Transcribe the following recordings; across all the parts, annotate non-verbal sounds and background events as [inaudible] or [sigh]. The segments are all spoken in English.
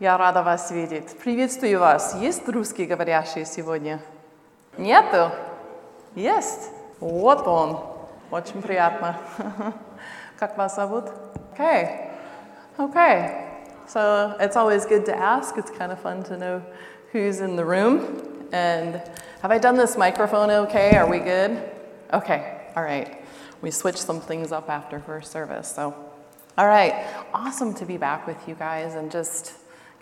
Я рада вас видеть. Приветствую вас. Есть русский говорящие сегодня? Нету? Есть. Вот он. Очень приятно. [laughs] Как вас зовут? Okay. Okay. So it's always good to ask. It's kind of fun to know who's in the room. And have I done this microphone okay? Are we good? Okay. All right. We switched some things up after first service. So, all right. Awesome to be back with you guys and just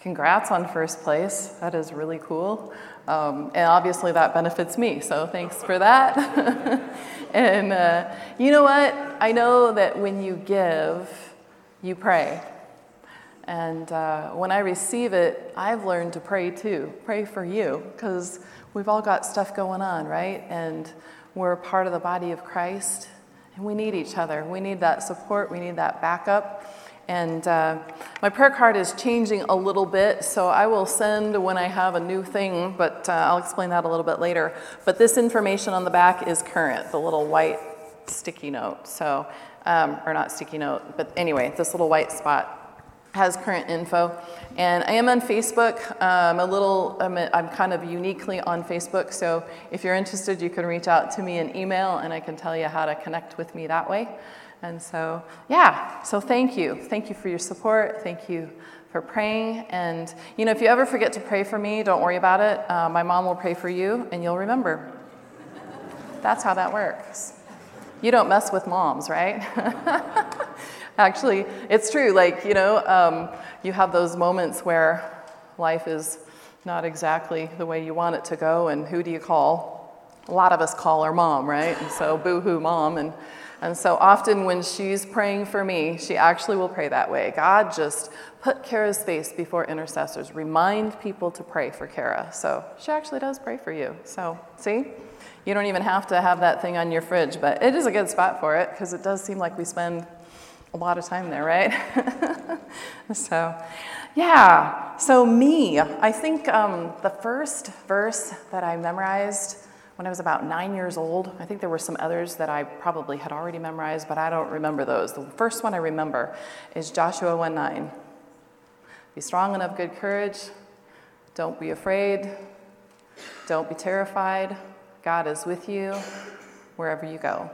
congrats on first place. That is really cool. Um, and obviously, that benefits me. So, thanks for that. [laughs] and uh, you know what? I know that when you give, you pray. And uh, when I receive it, I've learned to pray too. Pray for you, because we've all got stuff going on, right? And we're part of the body of Christ, and we need each other. We need that support, we need that backup. And uh, my prayer card is changing a little bit, so I will send when I have a new thing, but uh, I'll explain that a little bit later. But this information on the back is current, the little white sticky note. So, um, or not sticky note, but anyway, this little white spot has current info. And I am on Facebook. Um, a little, I'm, a, I'm, kind of uniquely on Facebook. So if you're interested, you can reach out to me in email, and I can tell you how to connect with me that way. And so, yeah. So thank you. Thank you for your support. Thank you for praying. And you know, if you ever forget to pray for me, don't worry about it. Uh, my mom will pray for you, and you'll remember. That's how that works. You don't mess with moms, right? [laughs] Actually, it's true. Like, you know, um, you have those moments where life is not exactly the way you want it to go, and who do you call? A lot of us call our mom, right? And so, boo hoo, mom. And, and so, often when she's praying for me, she actually will pray that way. God, just put Kara's face before intercessors. Remind people to pray for Kara. So, she actually does pray for you. So, see? You don't even have to have that thing on your fridge, but it is a good spot for it because it does seem like we spend a lot of time there, right? [laughs] so, yeah. So, me, I think um, the first verse that I memorized when I was about nine years old, I think there were some others that I probably had already memorized, but I don't remember those. The first one I remember is Joshua 1 9. Be strong and of good courage. Don't be afraid. Don't be terrified. God is with you wherever you go.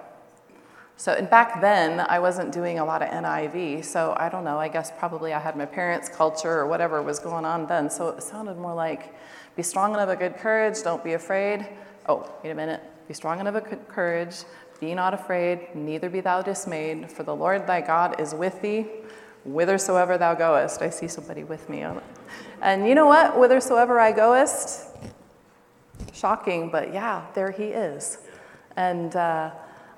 So, and back then, I wasn't doing a lot of NIV, so I don't know, I guess probably I had my parents' culture or whatever was going on then, so it sounded more like be strong and of a good courage, don't be afraid. Oh, wait a minute. Be strong and of courage, be not afraid, neither be thou dismayed, for the Lord thy God is with thee whithersoever thou goest. I see somebody with me. And you know what? Whithersoever I goest, shocking, but yeah, there he is. And, uh,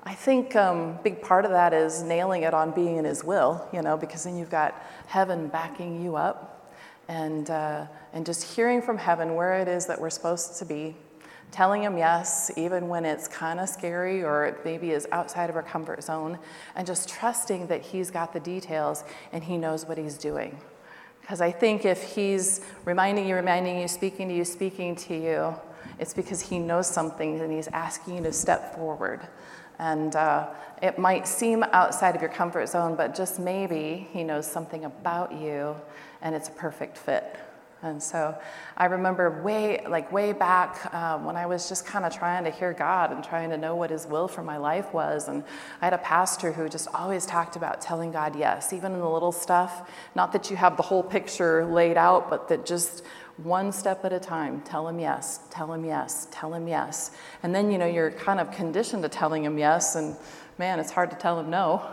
I think um, big part of that is nailing it on being in His will, you know, because then you've got heaven backing you up, and uh, and just hearing from heaven where it is that we're supposed to be, telling Him yes, even when it's kind of scary or it maybe is outside of our comfort zone, and just trusting that He's got the details and He knows what He's doing. Because I think if He's reminding you, reminding you, speaking to you, speaking to you, it's because He knows something and He's asking you to step forward. And uh, it might seem outside of your comfort zone, but just maybe he knows something about you and it's a perfect fit. And so I remember way, like way back um, when I was just kind of trying to hear God and trying to know what His will for my life was. And I had a pastor who just always talked about telling God yes, even in the little stuff. Not that you have the whole picture laid out, but that just one step at a time. Tell him yes, tell him yes, tell him yes. And then, you know, you're kind of conditioned to telling him yes, and man, it's hard to tell him no.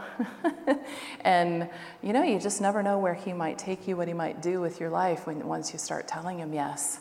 [laughs] and, you know, you just never know where he might take you, what he might do with your life when once you start telling him yes.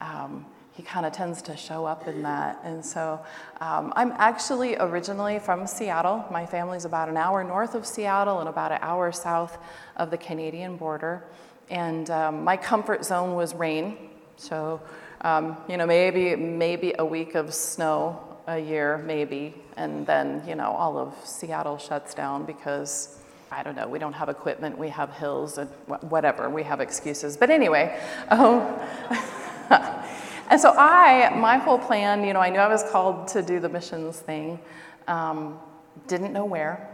Um, he kind of tends to show up in that. And so um, I'm actually originally from Seattle. My family's about an hour north of Seattle and about an hour south of the Canadian border. And um, my comfort zone was rain. So, um, you know, maybe, maybe a week of snow a year, maybe. And then, you know, all of Seattle shuts down because, I don't know, we don't have equipment, we have hills and whatever, we have excuses. But anyway, [laughs] um, [laughs] and so I, my whole plan, you know, I knew I was called to do the missions thing, um, didn't know where.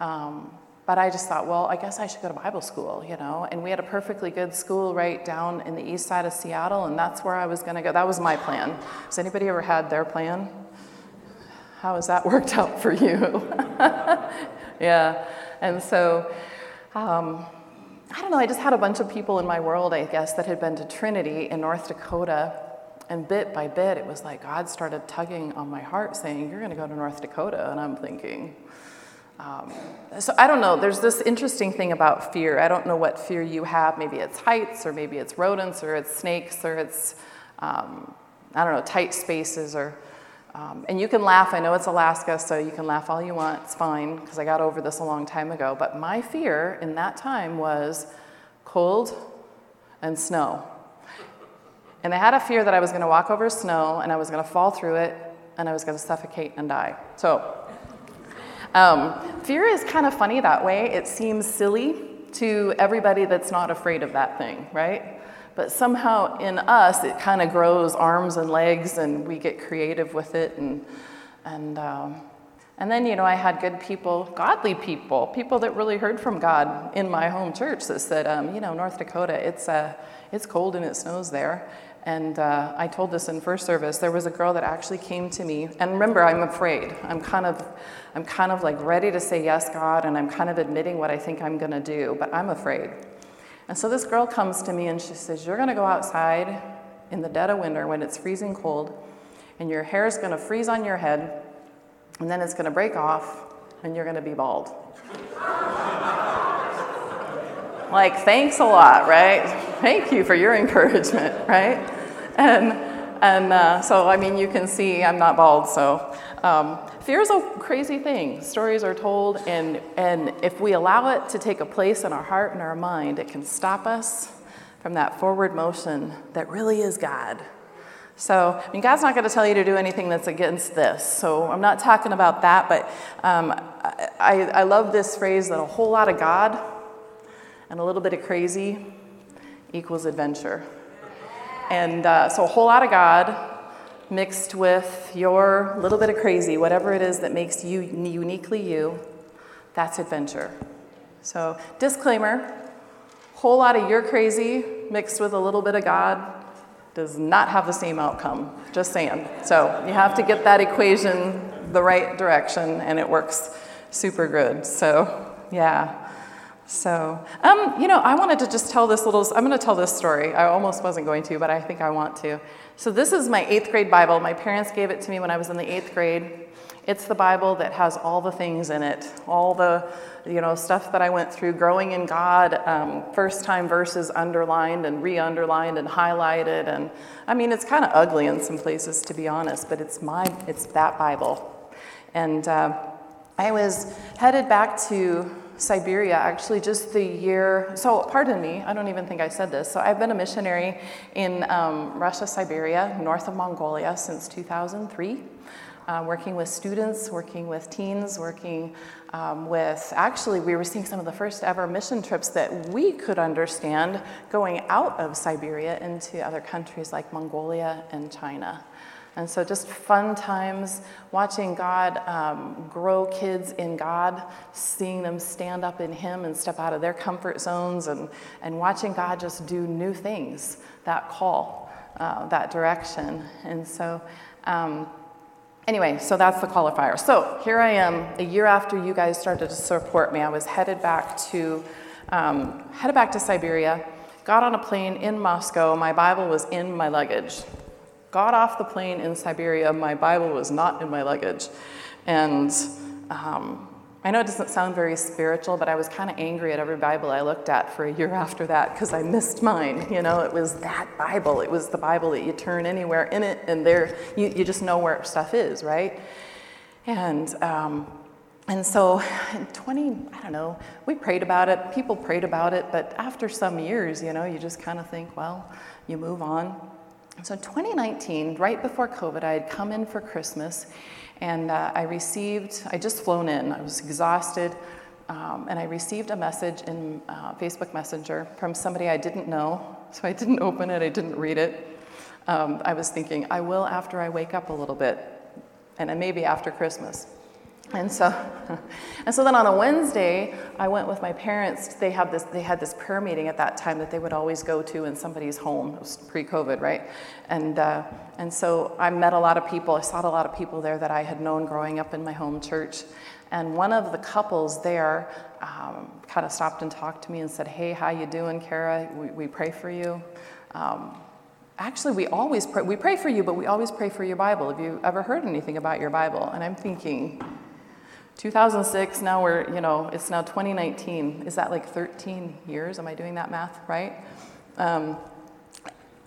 Um, but I just thought, well, I guess I should go to Bible school, you know. And we had a perfectly good school right down in the east side of Seattle, and that's where I was going to go. That was my plan. Has anybody ever had their plan? How has that [laughs] worked out for you? [laughs] yeah. And so, um, I don't know, I just had a bunch of people in my world, I guess, that had been to Trinity in North Dakota. And bit by bit, it was like God started tugging on my heart, saying, You're going to go to North Dakota. And I'm thinking, um, so I don't know, there's this interesting thing about fear. I don't know what fear you have. Maybe it's heights, or maybe it's rodents, or it's snakes, or it's, um, I don't know, tight spaces, or um, and you can laugh. I know it's Alaska, so you can laugh all you want. It's fine because I got over this a long time ago. But my fear in that time was cold and snow. And I had a fear that I was going to walk over snow and I was going to fall through it and I was going to suffocate and die. So, um, fear is kind of funny that way. It seems silly to everybody that's not afraid of that thing, right? But somehow in us, it kind of grows arms and legs, and we get creative with it. And, and, um, and then, you know, I had good people, godly people, people that really heard from God in my home church that said, um, you know, North Dakota, it's, uh, it's cold and it snows there. And uh, I told this in first service. There was a girl that actually came to me, and remember, I'm afraid. I'm kind of, I'm kind of like ready to say yes, God, and I'm kind of admitting what I think I'm going to do, but I'm afraid. And so this girl comes to me and she says, You're going to go outside in the dead of winter when it's freezing cold, and your hair is going to freeze on your head, and then it's going to break off, and you're going to be bald. like, thanks a lot, right? Thank you for your encouragement, right? And, and uh, so, I mean, you can see I'm not bald, so um, fear is a crazy thing. Stories are told, and, and if we allow it to take a place in our heart and our mind, it can stop us from that forward motion that really is God. So, I mean, God's not going to tell you to do anything that's against this. So, I'm not talking about that, but um, I, I love this phrase that a whole lot of God and a little bit of crazy equals adventure. And uh, so, a whole lot of God mixed with your little bit of crazy, whatever it is that makes you uniquely you, that's adventure. So, disclaimer whole lot of your crazy mixed with a little bit of God does not have the same outcome. Just saying. So, you have to get that equation the right direction, and it works super good. So, yeah. So, um, you know, I wanted to just tell this little, I'm going to tell this story. I almost wasn't going to, but I think I want to. So, this is my eighth grade Bible. My parents gave it to me when I was in the eighth grade. It's the Bible that has all the things in it, all the, you know, stuff that I went through growing in God, um, first time verses underlined and re underlined and highlighted. And I mean, it's kind of ugly in some places, to be honest, but it's my, it's that Bible. And uh, I was headed back to Siberia actually just the year, so pardon me, I don't even think I said this. So I've been a missionary in um, Russia, Siberia, north of Mongolia since 2003. Uh, working with students, working with teens, working um, with actually, we were seeing some of the first ever mission trips that we could understand going out of Siberia into other countries like Mongolia and China. And so, just fun times watching God um, grow kids in God, seeing them stand up in Him and step out of their comfort zones, and, and watching God just do new things that call, uh, that direction. And so, um, anyway, so that's the qualifier. So, here I am, a year after you guys started to support me. I was headed back to, um, headed back to Siberia, got on a plane in Moscow. My Bible was in my luggage got off the plane in Siberia, my Bible was not in my luggage. And um, I know it doesn't sound very spiritual, but I was kind of angry at every Bible I looked at for a year after that because I missed mine. You know, it was that Bible. It was the Bible that you turn anywhere in it, and there you, you just know where stuff is, right? And um, and so in 20, I don't know, we prayed about it. People prayed about it, but after some years, you know, you just kind of think, well, you move on. So 2019, right before COVID, I had come in for Christmas and uh, I received, I just flown in, I was exhausted, um, and I received a message in uh, Facebook Messenger from somebody I didn't know. So I didn't open it, I didn't read it. Um, I was thinking, I will after I wake up a little bit, and maybe after Christmas. And so, [laughs] and so then on a Wednesday, I went with my parents. They have this. They had this prayer meeting at that time that they would always go to in somebody's home. It was pre-COVID, right? And uh, and so I met a lot of people. I saw a lot of people there that I had known growing up in my home church. And one of the couples there um, kind of stopped and talked to me and said, "Hey, how you doing, Kara? We, we pray for you." Um, actually, we always pray. We pray for you, but we always pray for your Bible. Have you ever heard anything about your Bible? And I'm thinking 2006, now we're, you know, it's now 2019. Is that like 13 years? Am I doing that math right? Um,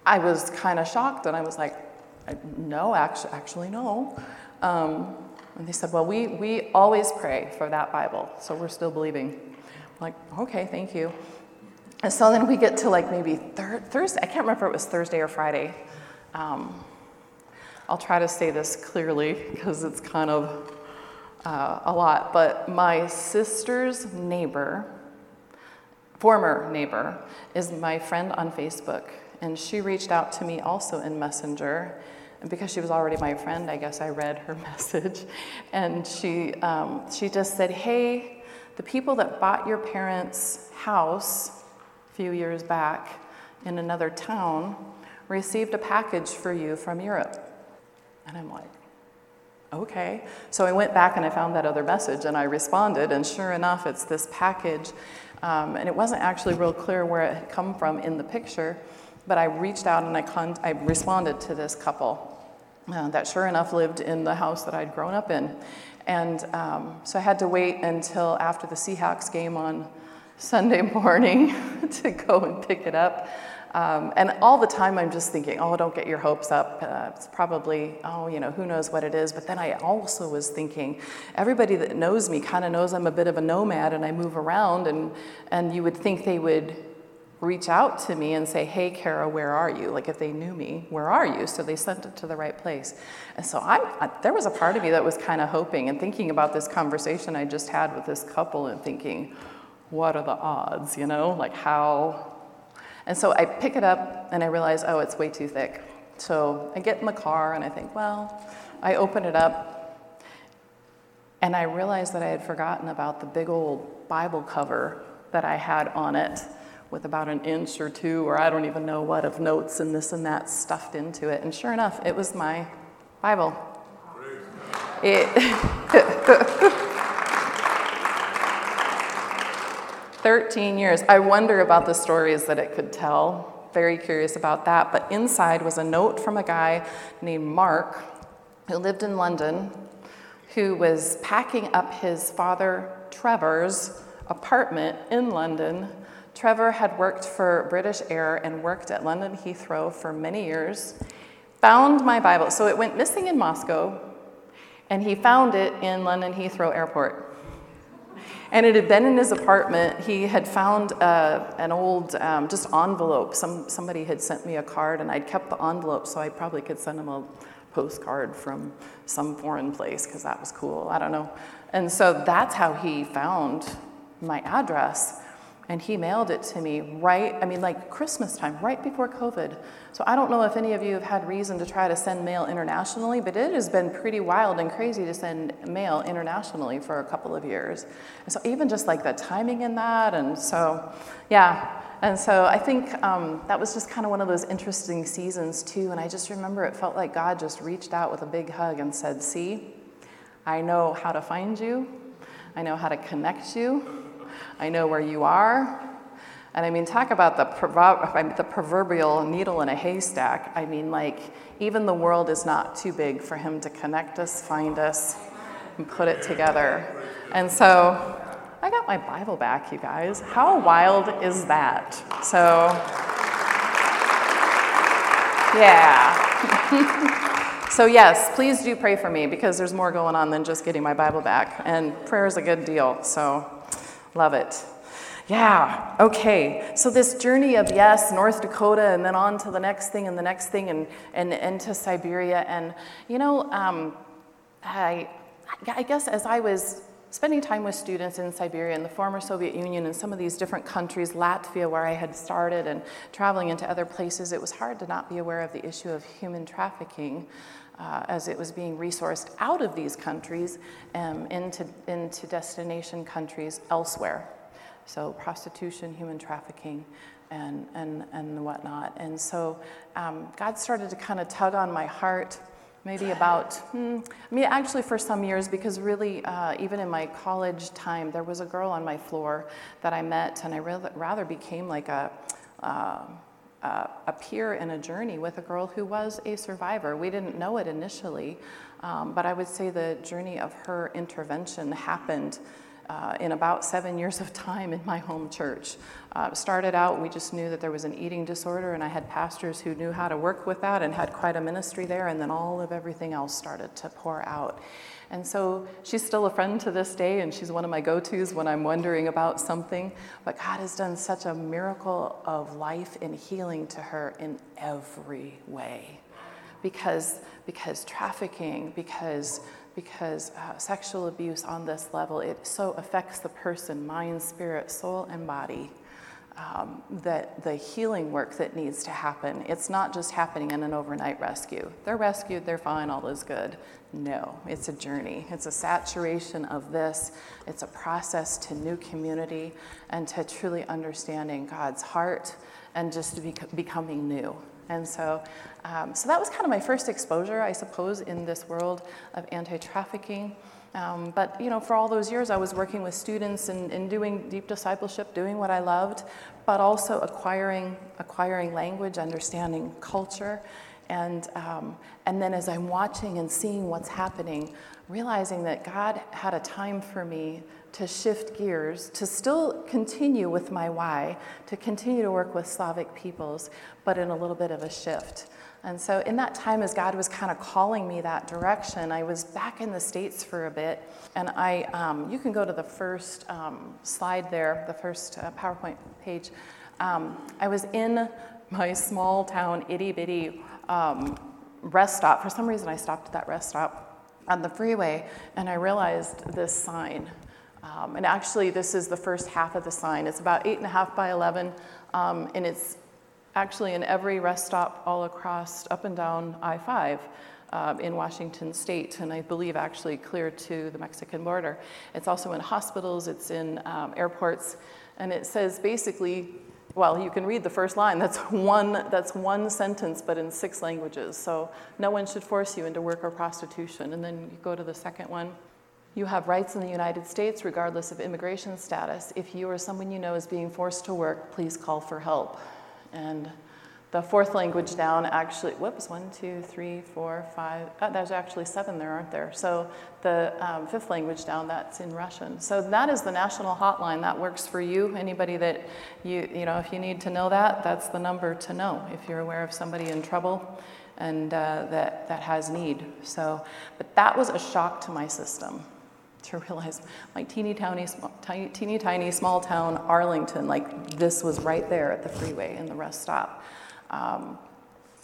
I was kind of shocked and I was like, no, actually, actually no. Um, and they said, well, we, we always pray for that Bible, so we're still believing. I'm like, okay, thank you. And so then we get to like maybe thir- Thursday, I can't remember if it was Thursday or Friday. Um, I'll try to say this clearly because it's kind of uh, a lot, but my sister's neighbor, former neighbor, is my friend on Facebook. And she reached out to me also in Messenger. And because she was already my friend, I guess I read her [laughs] message. And she, um, she just said, Hey, the people that bought your parents' house a few years back in another town received a package for you from Europe. And I'm like, okay. So I went back and I found that other message and I responded, and sure enough, it's this package. Um, and it wasn't actually real clear where it had come from in the picture, but I reached out and I, con- I responded to this couple uh, that sure enough lived in the house that I'd grown up in. And um, so I had to wait until after the Seahawks game on Sunday [laughs] morning [laughs] to go and pick it up. Um, and all the time I'm just thinking, oh, don't get your hopes up. Uh, it's probably, oh, you know, who knows what it is. But then I also was thinking, everybody that knows me kind of knows I'm a bit of a nomad and I move around, and, and you would think they would reach out to me and say, hey, Kara, where are you? Like if they knew me, where are you? So they sent it to the right place. And so I, I there was a part of me that was kind of hoping and thinking about this conversation I just had with this couple and thinking, what are the odds, you know? Like how and so I pick it up and I realize, oh, it's way too thick. So I get in the car and I think, well, I open it up and I realize that I had forgotten about the big old Bible cover that I had on it with about an inch or two, or I don't even know what, of notes and this and that stuffed into it. And sure enough, it was my Bible. It [laughs] 13 years. I wonder about the stories that it could tell. Very curious about that. But inside was a note from a guy named Mark who lived in London who was packing up his father Trevor's apartment in London. Trevor had worked for British Air and worked at London Heathrow for many years. Found my Bible. So it went missing in Moscow, and he found it in London Heathrow Airport. And it had been in his apartment. He had found uh, an old um, just envelope. Some, somebody had sent me a card, and I'd kept the envelope so I probably could send him a postcard from some foreign place because that was cool. I don't know. And so that's how he found my address. And he mailed it to me right, I mean, like Christmas time, right before COVID. So I don't know if any of you have had reason to try to send mail internationally, but it has been pretty wild and crazy to send mail internationally for a couple of years. And so even just like the timing in that, and so, yeah. And so I think um, that was just kind of one of those interesting seasons too. And I just remember it felt like God just reached out with a big hug and said, See, I know how to find you, I know how to connect you. I know where you are. And I mean, talk about the, the proverbial needle in a haystack. I mean, like, even the world is not too big for him to connect us, find us, and put it together. And so I got my Bible back, you guys. How wild is that? So, yeah. [laughs] so, yes, please do pray for me because there's more going on than just getting my Bible back. And prayer is a good deal. So, Love it. Yeah, okay. So this journey of yes, North Dakota, and then on to the next thing and the next thing, and, and into Siberia. And, you know, um, I, I guess as I was spending time with students in Siberia and the former Soviet Union and some of these different countries, Latvia, where I had started, and traveling into other places, it was hard to not be aware of the issue of human trafficking uh, as it was being resourced out of these countries um, into, into destination countries elsewhere. So, prostitution, human trafficking, and, and, and whatnot. And so, um, God started to kind of tug on my heart maybe about, hmm, I mean, actually for some years, because really, uh, even in my college time, there was a girl on my floor that I met, and I rather, rather became like a, uh, a peer in a journey with a girl who was a survivor. We didn't know it initially, um, but I would say the journey of her intervention happened uh, in about seven years of time in my home church. Uh, started out, we just knew that there was an eating disorder, and I had pastors who knew how to work with that and had quite a ministry there, and then all of everything else started to pour out. And so she's still a friend to this day, and she's one of my go tos when I'm wondering about something. But God has done such a miracle of life and healing to her in every way. Because, because trafficking, because because uh, sexual abuse on this level, it so affects the person, mind, spirit, soul, and body. Um, that the healing work that needs to happen, it's not just happening in an overnight rescue. They're rescued, they're fine, all is good. No, it's a journey. It's a saturation of this. It's a process to new community and to truly understanding God's heart and just becoming new. And so, um, so that was kind of my first exposure, I suppose, in this world of anti-trafficking. Um, but you know, for all those years, I was working with students and, and, doing deep discipleship, doing what I loved, but also acquiring acquiring language, understanding culture, and um, and then as I'm watching and seeing what's happening, realizing that God had a time for me to shift gears, to still continue with my why, to continue to work with Slavic peoples, but in a little bit of a shift. And so, in that time, as God was kind of calling me that direction, I was back in the States for a bit. And I, um, you can go to the first um, slide there, the first uh, PowerPoint page. Um, I was in my small town, itty bitty um, rest stop. For some reason, I stopped at that rest stop on the freeway, and I realized this sign um, and actually, this is the first half of the sign. It's about eight and a half by 11, um, and it's actually in every rest stop all across, up and down I 5 uh, in Washington state, and I believe actually clear to the Mexican border. It's also in hospitals, it's in um, airports, and it says basically, well, you can read the first line. That's one, that's one sentence, but in six languages. So no one should force you into work or prostitution. And then you go to the second one. You have rights in the United States regardless of immigration status. If you or someone you know is being forced to work, please call for help. And the fourth language down actually, whoops, one, two, three, four, five, oh, there's actually seven there, aren't there? So the um, fifth language down, that's in Russian. So that is the national hotline. That works for you. Anybody that you, you know, if you need to know that, that's the number to know if you're aware of somebody in trouble and uh, that, that has need. So, but that was a shock to my system [laughs] to realize my teeny tiny, tiny, teeny tiny small town Arlington, like this was right there at the freeway in the rest stop. Um,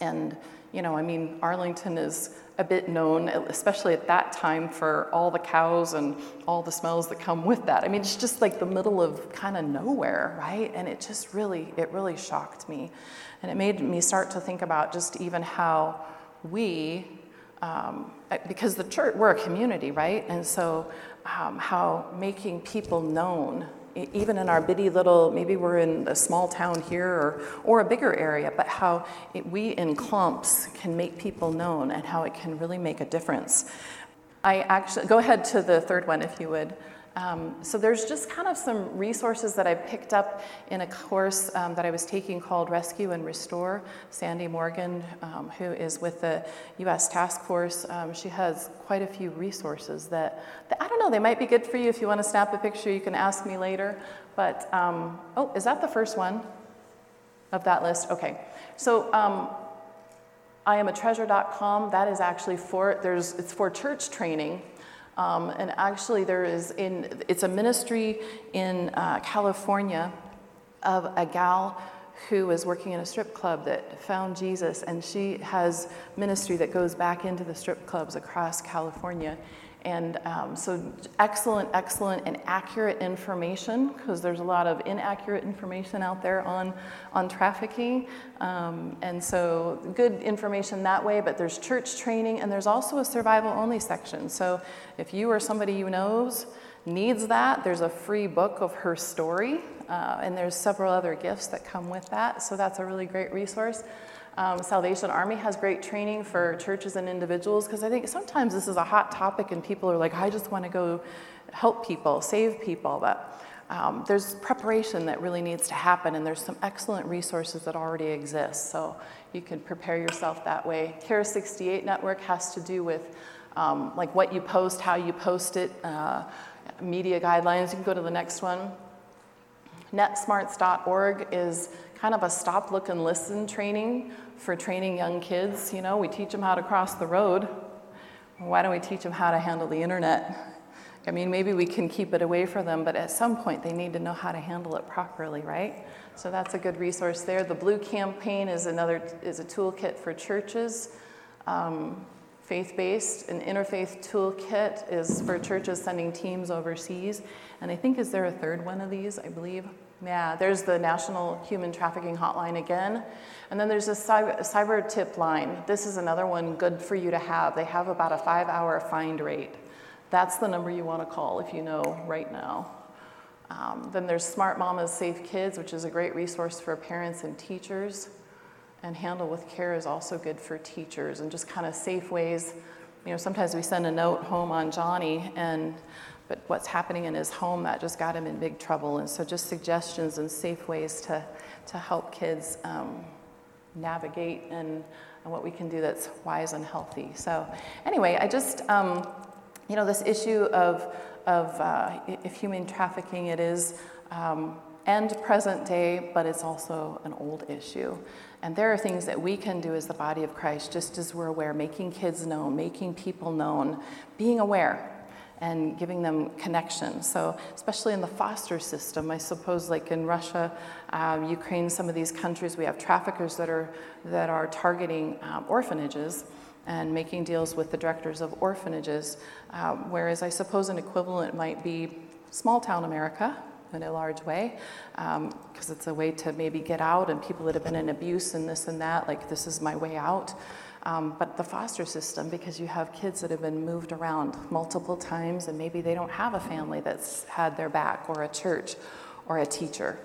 and, you know, I mean, Arlington is a bit known, especially at that time, for all the cows and all the smells that come with that. I mean, it's just like the middle of kind of nowhere, right? And it just really, it really shocked me. And it made me start to think about just even how we, um, because the church, we're a community, right? And so um, how making people known, even in our bitty little, maybe we're in a small town here or, or a bigger area, but how it, we in clumps can make people known and how it can really make a difference. I actually, go ahead to the third one if you would. Um, so there's just kind of some resources that I picked up in a course um, that I was taking called Rescue and Restore. Sandie Morgan, um, who is with the U.S. Task Force, um, she has quite a few resources that, that, I don't know, they might be good for you if you want to snap a picture. You can ask me later. But um, oh, is that the first one of that list? Okay. So um, I am a treasure.com. That is actually for there's it's for church training. Um, and actually, there is in it's a ministry in uh, California of a gal who was working in a strip club that found Jesus, and she has ministry that goes back into the strip clubs across California. And um, so, excellent, excellent, and accurate information because there's a lot of inaccurate information out there on, on trafficking. Um, and so, good information that way, but there's church training and there's also a survival only section. So, if you or somebody you knows needs that, there's a free book of her story, uh, and there's several other gifts that come with that. So, that's a really great resource. Um, Salvation Army has great training for churches and individuals because I think sometimes this is a hot topic and people are like, I just want to go help people, save people. But um, there's preparation that really needs to happen, and there's some excellent resources that already exist. So you can prepare yourself that way. Care 68 Network has to do with um, like what you post, how you post it, uh, media guidelines. You can go to the next one. NetSmartz.org is kind of a stop, look, and listen training for training young kids. You know, we teach them how to cross the road. Why don't we teach them how to handle the internet? I mean, maybe we can keep it away from them, but at some point they need to know how to handle it properly, right? So that's a good resource there. The Blue Campaign is another is a toolkit for churches, um, faith-based. An interfaith toolkit is for churches sending teams overseas. And I think is there a third one of these? I believe. Yeah, there's the National Human Trafficking Hotline again. And then there's a cyber, tip line. This is another one good for you to have. They have about a five hour find rate. That's the number you want to call if you know right now. Um, then there's Smart Mamas Safe Kids, which is a great resource for parents and teachers. And Handle with Care is also good for teachers and just kind of safe ways. You know, sometimes we send a note home on Johnny and but what's happening in his home that just got him in big trouble. And so, just suggestions and safe ways to, to help kids um, navigate and, and, what we can do that's wise and healthy. So, anyway, I just, um, you know, this issue of, of uh, if human trafficking, it is. Um, present day, but it's also an old issue. And there are things that we can do as the body of Christ, just as we're aware, making kids known, making people known, being aware and giving them connection. So, especially in the foster system, I suppose, like in Russia, um, Ukraine, some of these countries, we have traffickers that are that are targeting um, orphanages and making deals with the directors of orphanages. Um, whereas I suppose an equivalent might be small town America in a large way, because um, it's a way to maybe get out and people that have been in abuse and this and that, like this is my way out. Um, but the foster system, because you have kids that have been moved around multiple times and maybe they don't have a family that's had their back or a church or a teacher.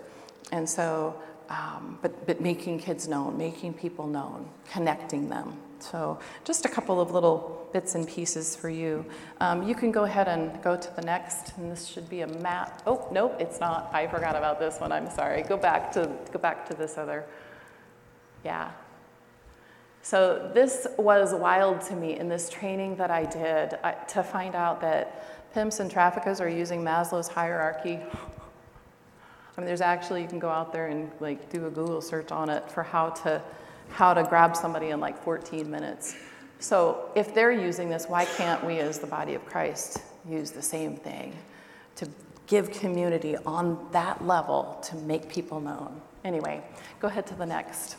And so, um, but, but making kids known, making people known, connecting them. So, just a couple of little bits and pieces for you. Um, you can go ahead and go to the next, and this should be a map. Oh, nope, it's not. I forgot about this one. I'm sorry. Go back to go back to this other. Yeah, so this was wild to me in this training that I did to find out that pimps and traffickers are using Maslow's hierarchy. I mean, there's actually you can go out there and like do a Google search on it for how to how to grab somebody in like 14 minutes. So if they're using this, why can't we as the body of Christ use the same thing to give community on that level to make people known? Anyway, go ahead to the next.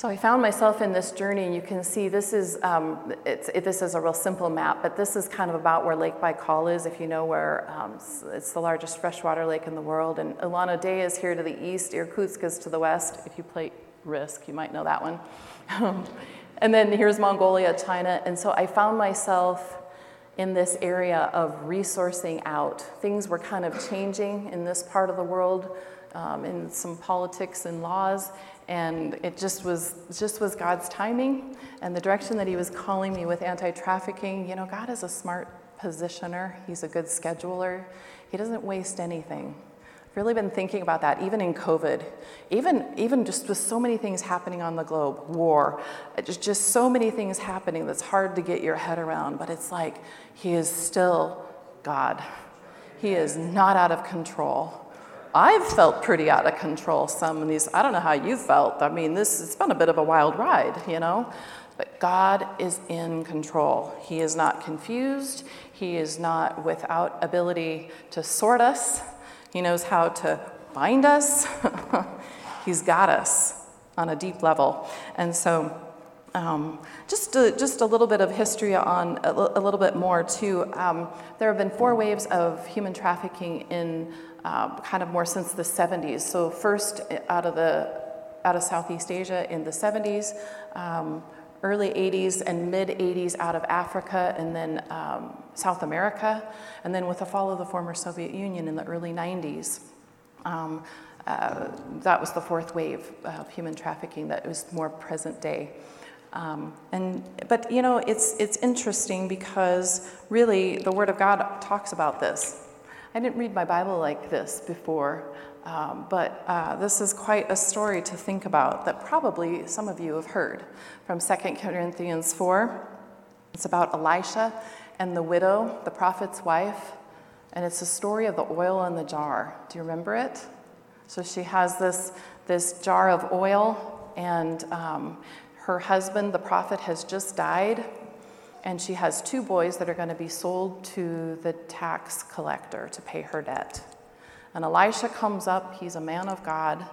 So I found myself in this journey, and you can see this is um, it, this is a real simple map, but this is kind of about where Lake Baikal is. If you know where um, it's the largest freshwater lake in the world, and Ulan-Ude is here to the east, Irkutsk is to the west. If you play Risk, you might know that one. [laughs] and then here's Mongolia, China, and so I found myself in this area of resourcing out. Things were kind of changing in this part of the world. Um, in some politics and laws, and it just was just was God's timing and the direction that He was calling me with anti-trafficking. You know, God is a smart positioner. He's a good scheduler. He doesn't waste anything. I've really been thinking about that, even in COVID, even even just with so many things happening on the globe, war, uh, just just so many things happening that's hard to get your head around. But it's like He is still God. He is not out of control. I've felt pretty out of control some of these. I don't know how you felt. I mean, this it's been a bit of a wild ride, you know. But God is in control. He is not confused. He is not without ability to sort us. He knows how to find us. [laughs] He's got us on a deep level. And so Um, just, a, just a little bit of history on a, a little bit more, too. Um, there have been four waves of human trafficking in uh, kind of more since the 70s. So, first out of, the, out of Southeast Asia in the 70s, um, early 80s and mid 80s out of Africa and then um, South America, and then with the fall of the former Soviet Union in the early 90s. Um, uh, that was the fourth wave of human trafficking that was more present day. Um, and, but you know, it's, it's interesting because really the Word of God talks about this. I didn't read my Bible like this before, um, but uh, this is quite a story to think about that probably some of you have heard from 2 Corinthians 4. It's about Elisha and the widow, the prophet's wife, and it's the story of the oil in the jar. Do you remember it? So she has this, this jar of oil, and um, her husband, the prophet, has just died, and she has two boys that are going to be sold to the tax collector to pay her debt. And Elisha comes up, he's a man of God,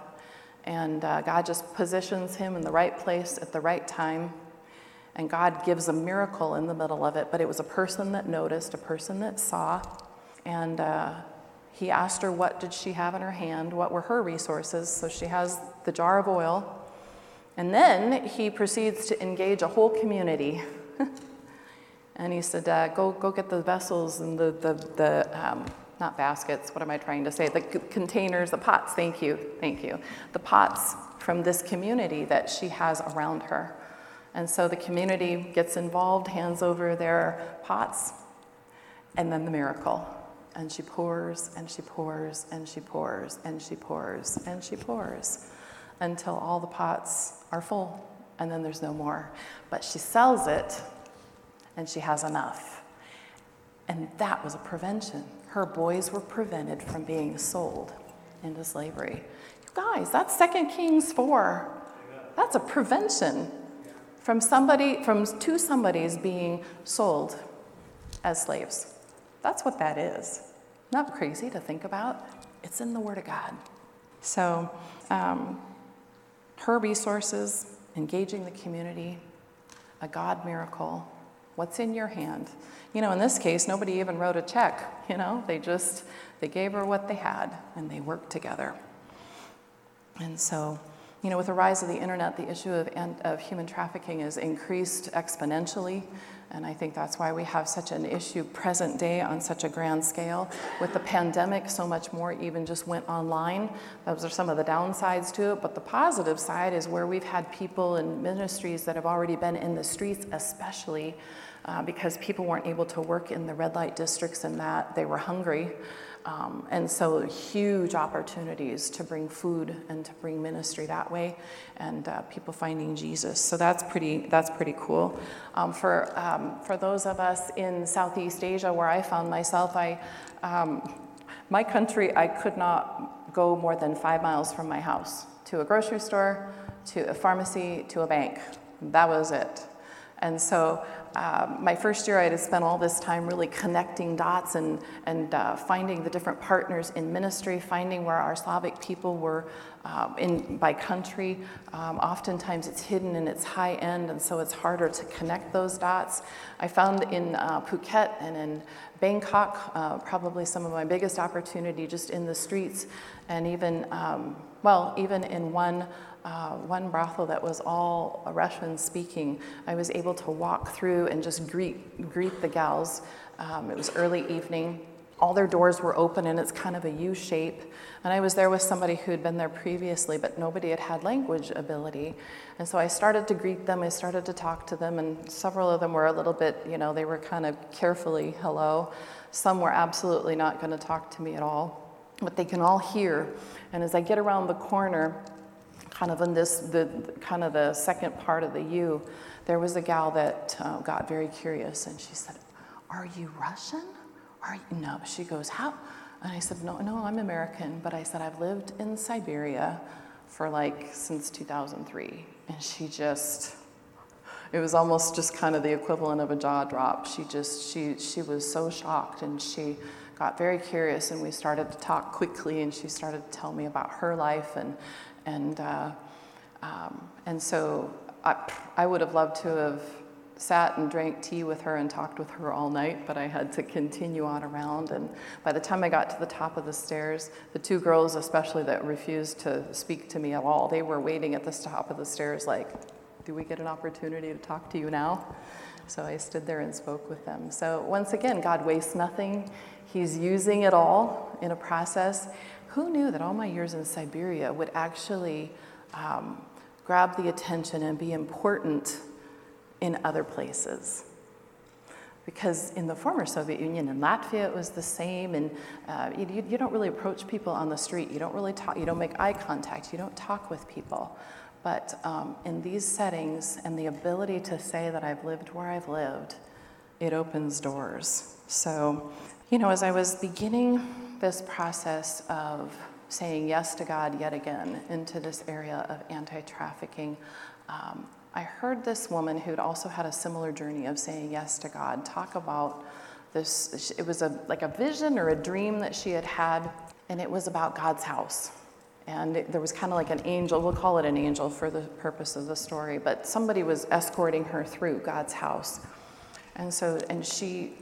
and uh, God just positions him in the right place at the right time. And God gives a miracle in the middle of it, but it was a person that noticed, a person that saw. And uh, he asked her, What did she have in her hand? What were her resources? So she has the jar of oil and then he proceeds to engage a whole community. [laughs] and he said, uh, go, go get the vessels and the, the, the um, not baskets, what am I trying to say? The c- containers, the pots, thank you, thank you. The pots from this community that she has around her. And so the community gets involved, hands over their pots, and then the miracle. And she pours, and she pours, and she pours, and she pours, and she pours until all the pots are full and then there's no more. But she sells it and she has enough. And that was a prevention. Her boys were prevented from being sold into slavery. You guys, that's 2 Kings 4. That's a prevention from somebody from two somebodies being sold as slaves. That's what that is. Not crazy to think about. It's in the Word of God. So, um, her resources, engaging the community, a God miracle. What's in your hand? You know, in this case, nobody even wrote a check, you know, they just they gave her what they had and they worked together. And so, you know, with the rise of the internet, the issue of, of human trafficking has increased exponentially. And I think that's why we have such an issue present day on such a grand scale. With the pandemic, so much more even just went online. Those are some of the downsides to it. But the positive side is where we've had people and ministries that have already been in the streets, especially uh, because people weren't able to work in the red light districts and that they were hungry. Um, and so, huge opportunities to bring food and to bring ministry that way, and uh, people finding Jesus. So that's pretty. That's pretty cool. Um, for um, for those of us in Southeast Asia, where I found myself, I um, my country, I could not go more than five miles from my house to a grocery store, to a pharmacy, to a bank. That was it. And so um, my first year, I had spent all this time really connecting dots and, and uh, finding the different partners in ministry, finding where our Slavic people were uh, in, by country. Um, oftentimes it's hidden and it's high end, and so it's harder to connect those dots. I found in uh, Phuket and in Bangkok uh, probably some of my biggest opportunity just in the streets, and even, um, well, even in one uh, one brothel that was all Russian speaking, I was able to walk through and just greet, greet the gals. Um, it was early evening. All their doors were open and it's kind of a U shape. And I was there with somebody who had been there previously, but nobody had had language ability. And so I started to greet them, I started to talk to them, and several of them were a little bit, you know, they were kind of carefully hello. Some were absolutely not going to talk to me at all, but they can all hear. And as I get around the corner, kind of in this, the kind of the second part of the U, there was a gal that uh, got very curious and she said, Are you Russian? Are you? No. She goes, How? And I said, No, no, I'm American. But I said, I've lived in Siberia for like since 2003. And she just, it was almost just kind of the equivalent of a jaw drop. She just, she, she was so shocked and she got very curious and we started to talk quickly and she started to tell me about her life and and, uh, um, and so I, I would have loved to have sat and drank tea with her and talked with her all night, but I had to continue on around. And by the time I got to the top of the stairs, the two girls, especially that refused to speak to me at all, they were waiting at the top of the stairs, like, do we get an opportunity to talk to you now? So I stood there and spoke with them. So once again, God wastes nothing. He's using it all in a process. Who knew that all my years in Siberia would actually um, grab the attention and be important in other places. Because in the former Soviet Union, in Latvia, it was the same. And uh, you, you, don't really approach people on the street. You don't really talk. You don't make eye contact. You don't talk with people. But um, in these settings, and the ability to say that I've lived where I've lived, it opens doors. So, you know, as I was beginning this process of saying yes to God yet again into this area of anti trafficking, um, I heard this woman who'd also had a similar journey of saying yes to God talk about this. It was a, like a vision or a dream that she had had, and it was about God's house. And it, there was kind of like an angel, we'll call it an angel for the purpose of the story, but somebody was escorting her through God's house. And so, and she,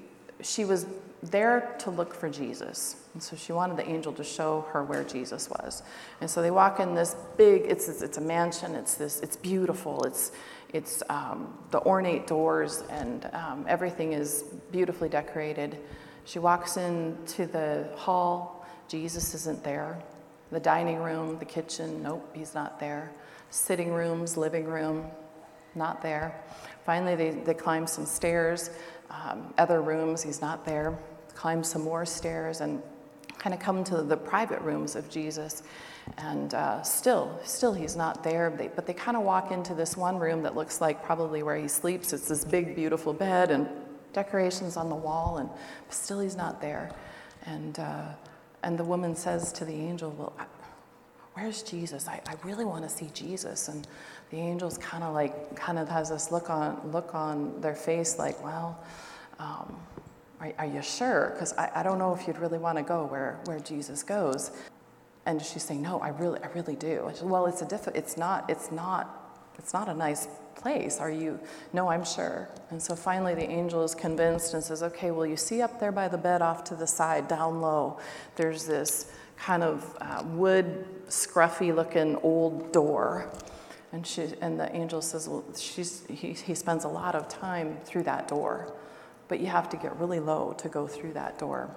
she was there to look for Jesus. And so she wanted the angel to show her where Jesus was. And so they walk in this big, it's, it's a mansion, it's, this, it's beautiful, it's, it's um, the ornate doors, and um, everything is beautifully decorated. She walks into the hall, Jesus isn't there. The dining room, the kitchen, nope, he's not there. Sitting rooms, living room, not there. Finally, they, they climb some stairs um, other rooms, he's not there. Climb some more stairs and kind of come to the private rooms of Jesus. And uh, still, still he's not there. They, but they kind of walk into this one room that looks like probably where he sleeps. It's this big, beautiful bed and decorations on the wall, and still he's not there. And, uh, and the woman says to the angel, Well, where's Jesus? I, I really want to see Jesus. And the angels kind of like, kind of has this look on, look on their face like, well, um, are, are, you sure? Because I, I don't know if you'd really want to go where, where Jesus goes. And she's saying, no, I really, I really do. Said, well, it's a diff- it's not, it's not, it's not a nice place. Are you? No, I'm sure. And so finally the angel is convinced and says, okay, well, you see up there by the bed off to the side, down low, there's this kind of uh, wood, scruffy looking old door. And, she, and the angel says, Well, she's, he, he spends a lot of time through that door, but you have to get really low to go through that door.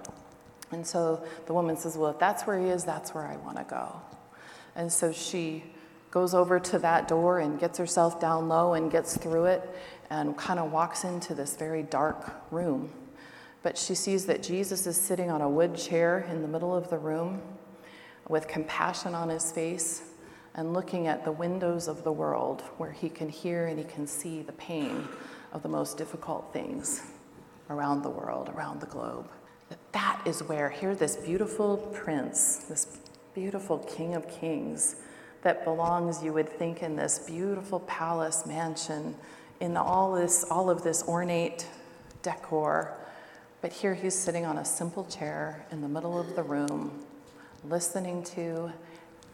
And so the woman says, Well, if that's where he is, that's where I want to go. And so she goes over to that door and gets herself down low and gets through it and kind of walks into this very dark room. But she sees that Jesus is sitting on a wood chair in the middle of the room with compassion on his face and looking at the windows of the world where he can hear and he can see the pain of the most difficult things around the world, around the globe. That is where, here, this beautiful prince, this beautiful king of kings that belongs, you would think, in this beautiful palace mansion, in all this, all of this ornate decor. But here he's sitting on a simple chair in the middle of the room, listening to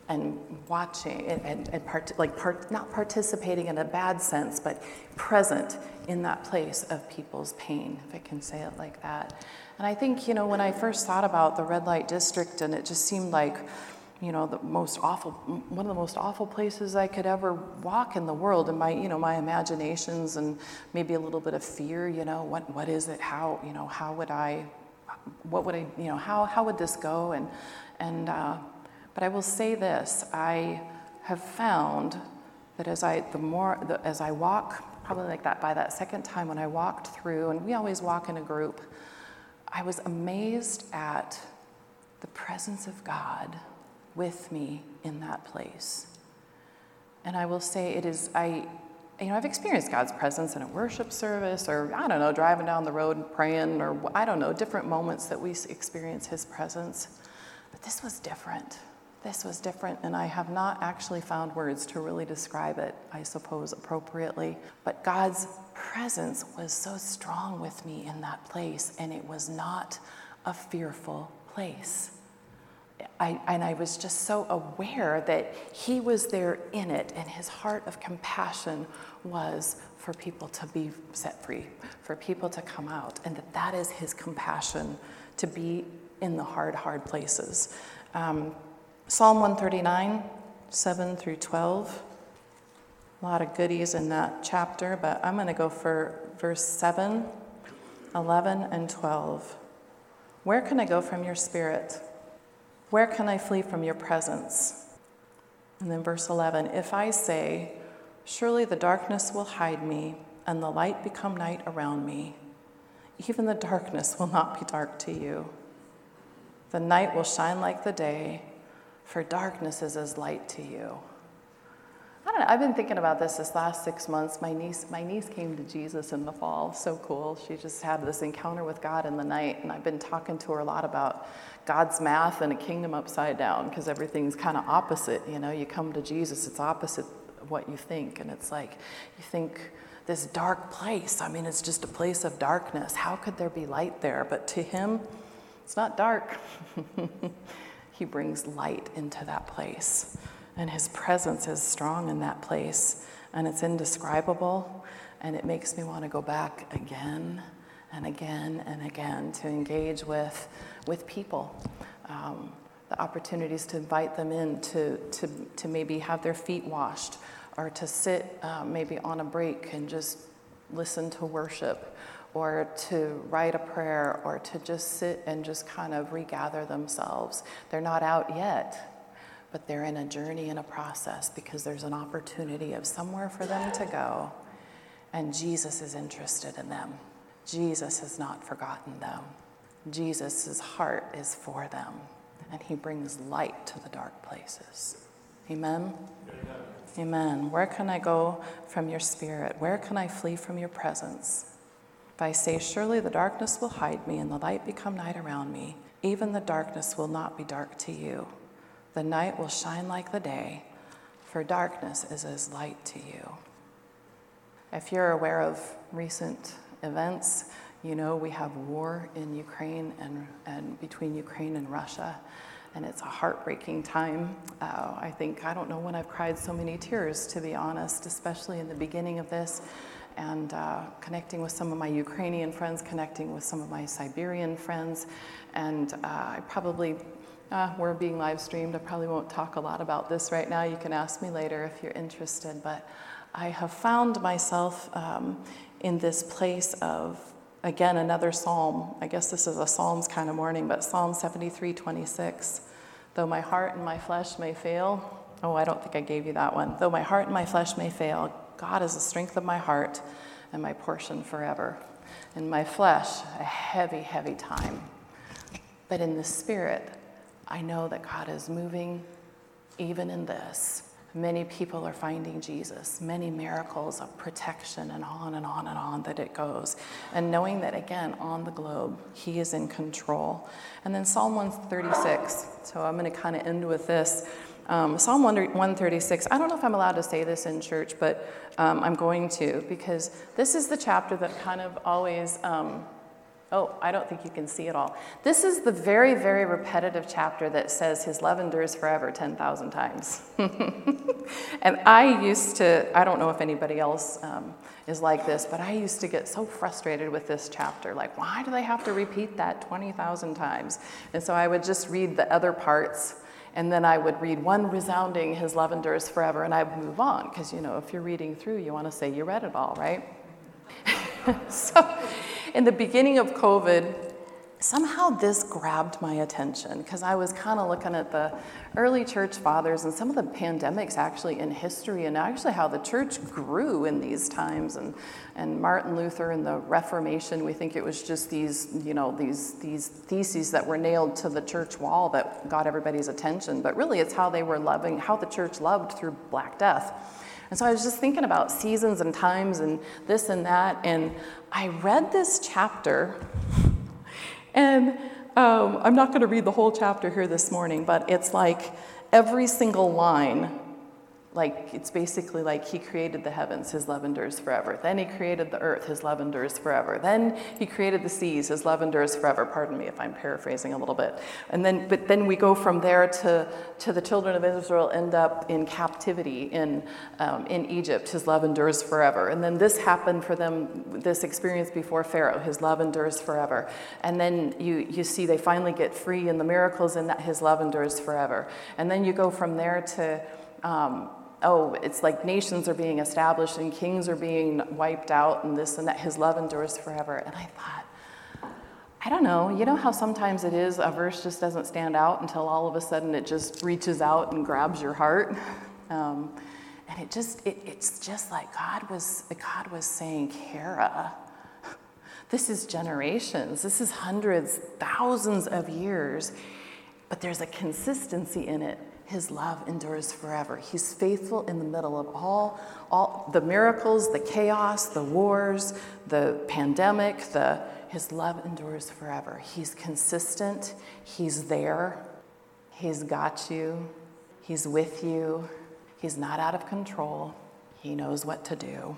and watching and, and, part, like part, not participating in a bad sense, but present in that place of people's pain, if I can say it like that. And I think, you know, when I first thought about the red light district, and it just seemed like, you know, the most awful, one of the most awful places I could ever walk in the world, and my, you know, my imaginations and maybe a little bit of fear, you know, what, what is it? How, you know, how would I, what would I, you know, how, how would this go? And, and, uh, but I will say this I have found that as I, the more, the, as I walk, probably like that, by that second time when I walked through, and we always walk in a group, I was amazed at the presence of God with me in that place. And I will say it is, I, you know, I've experienced God's presence in a worship service or, I don't know, driving down the road and praying or, I don't know, different moments that we experience His presence. But this was different this was different, and I have not actually found words to really describe it, I suppose, appropriately. But God's presence was so strong with me in that place, and it was not a fearful place. I, and I was just so aware that he was there in it, and his heart of compassion was for people to be set free, for people to come out, and that that is his compassion to be in the hard, hard places. Um, Psalm 139, 7 through 12. A lot of goodies in that chapter, but I'm going to go for verse 7, 11, and 12. Where can I go from your spirit? Where can I flee from your presence? And then verse 11 If I say, Surely the darkness will hide me, and the light become night around me, even the darkness will not be dark to you. The night will shine like the day, for darkness is as light to you. I don't know. I've been thinking about this this last six months. My niece, my niece came to Jesus in the fall. So cool. She just had this encounter with God in the night, and I've been talking to her a lot about God's math and a kingdom upside down because everything's kind of opposite. You know, you come to Jesus, it's opposite what you think, and it's like you think this dark place. I mean, it's just a place of darkness. How could there be light there? But to him, it's not dark. [laughs] he brings light into that place. And his presence is strong in that place, and it's indescribable, and it makes me want to go back again and again and again to engage with, with people. Um, the opportunities to invite them in to, to, to maybe have their feet washed or to sit uh, maybe on a break and just listen to worship or to write a prayer or to just sit and just kind of regather themselves. They're not out yet, but they're in a journey and a process because there's an opportunity of somewhere for them to go, and Jesus is interested in them. Jesus has not forgotten them. Jesus' heart is for them, and he brings light to the dark places. Amen? Amen. Amen. Where can I go from your spirit? Where can I flee from your presence? If I say, Surely the darkness will hide me, and the light become night around me, even the darkness will not be dark to you. The night will shine like the day, for darkness is as light to you. If you're aware of recent events, you know we have war in Ukraine and, and between Ukraine and Russia, and it's a heartbreaking time. Uh, I think, I don't know when I've cried so many tears, to be honest, especially in the beginning of this, and uh, connecting with some of my Ukrainian friends, connecting with some of my Siberian friends, and uh, I probably uh, we're being live streamed. I probably won't talk a lot about this right now. You can ask me later if you're interested. But I have found myself um, in this place of, again, another psalm. I guess this is a Psalms kind of morning, but Psalm 73 26. Though my heart and my flesh may fail, oh, I don't think I gave you that one. Though my heart and my flesh may fail, God is the strength of my heart and my portion forever. In my flesh, a heavy, heavy time. But in the spirit, I know that God is moving even in this. Many people are finding Jesus, many miracles of protection, and on and on and on that it goes. And knowing that, again, on the globe, He is in control. And then Psalm 136. So I'm going to kind of end with this. Um, Psalm 136, I don't know if I'm allowed to say this in church, but um, I'm going to because this is the chapter that kind of always um, Oh, I don't think you can see it all. This is the very, very repetitive chapter that says his love endures forever 10,000 times. [laughs] and I used to, I don't know if anybody else um, is like this, but I used to get so frustrated with this chapter. Like, why do they have to repeat that 20,000 times? And so I would just read the other parts. And then I would read one resounding, His love endures forever, and I would move on. Because, you know, if you're reading through, you want to say you read it all, right? [laughs] so, in the beginning of COVID, somehow this grabbed my attention because I was kind of looking at the early church fathers and some of the pandemics actually in history and actually how the church grew in these times and, and Martin Luther and the Reformation, we think it was just these, you know, these, these theses that were nailed to the church wall that got everybody's attention. But really it's how they were loving, how the church loved through Black Death. And so I was just thinking about seasons and times and this and that. And I read this chapter, and um, I'm not going to read the whole chapter here this morning, but it's like every single line like it's basically like he created the heavens his love endures forever. Then he created the earth his love endures forever. Then he created the seas his love endures forever. Pardon me if i'm paraphrasing a little bit. And then but then we go from there to to the children of israel end up in captivity in um, in egypt his love endures forever. And then this happened for them this experience before pharaoh his love endures forever. And then you you see they finally get free in the miracles and that his love endures forever. And then you go from there to um, oh, it's like nations are being established and kings are being wiped out and this and that. His love endures forever. And I thought, I don't know. You know how sometimes it is a verse just doesn't stand out until all of a sudden it just reaches out and grabs your heart. [laughs] Um, and it just, it, it's just like God was, God was saying, Kara, this is generations, this is hundreds, thousands of years, but there's a consistency in it his love endures forever. He's faithful in the middle of all, all the miracles, the chaos, the wars, the pandemic, the, his love endures forever. He's consistent, he's there, he's got you, he's with you, he's not out of control, he knows what to do.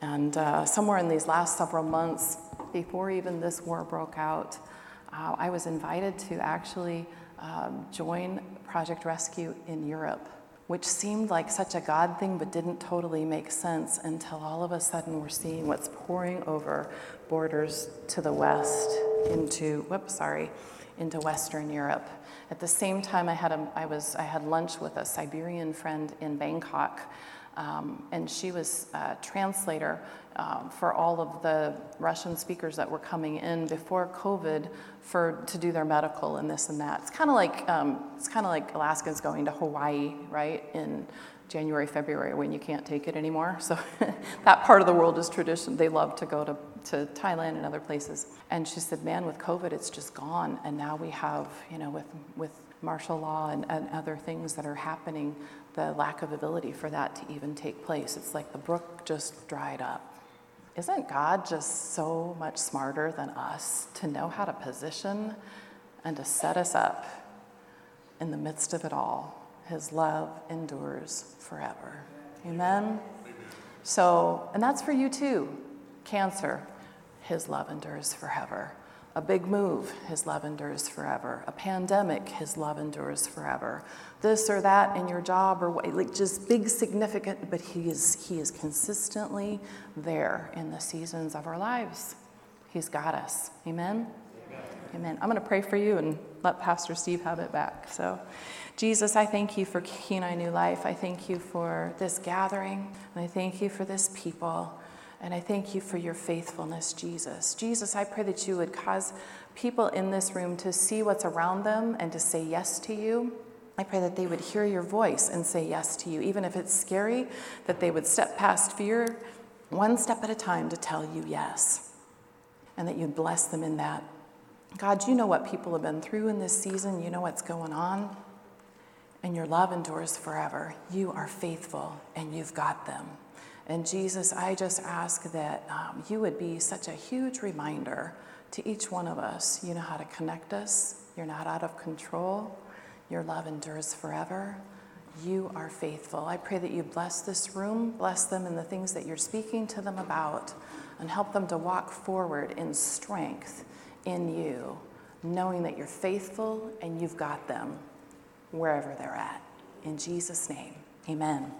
And uh, somewhere in these last several months, before even this war broke out, uh, I was invited to actually um, join Project Rescue in Europe, which seemed like such a God thing but didn't totally make sense until all of a sudden we're seeing what's pouring over borders to the west into, whoops, sorry, into Western Europe. At the same time, I had, a, I was, I had lunch with a Siberian friend in Bangkok um, and she was a translator um, for all of the Russian speakers that were coming in before COVID for to do their medical and this and that. It's kind of like um, it's kind of like Alaskans going to Hawaii, right? In January, February, when you can't take it anymore. So [laughs] that part of the world is tradition. They love to go to, to Thailand and other places. And she said, "Man, with COVID, it's just gone. And now we have, you know, with with martial law and, and other things that are happening, the lack of ability for that to even take place. It's like the brook just dried up. Isn't God just so much smarter than us to know how to position and to set us up in the midst of it all? His love endures forever. Amen? So, and that's for you too. Cancer, His love endures forever. A big move, his love endures forever. A pandemic, his love endures forever. This or that in your job or like just big significant, but he is he is consistently there in the seasons of our lives. He's got us. Amen. Amen. Amen. I'm going to pray for you and let Pastor Steve have it back. So, Jesus, I thank you for Kenai New Life. I thank you for this gathering, and I thank you for this people. And I thank you for your faithfulness, Jesus. Jesus, I pray that you would cause people in this room to see what's around them and to say yes to you. I pray that they would hear your voice and say yes to you, even if it's scary, that they would step past fear one step at a time to tell you yes, and that you'd bless them in that. God, you know what people have been through in this season, you know what's going on, and your love endures forever. You are faithful, and you've got them. And Jesus, I just ask that um, you would be such a huge reminder to each one of us. You know how to connect us, you're not out of control, your love endures forever. You are faithful. I pray that you bless this room, bless them in the things that you're speaking to them about, and help them to walk forward in strength in you, knowing that you're faithful and you've got them wherever they're at. In Jesus' name, amen.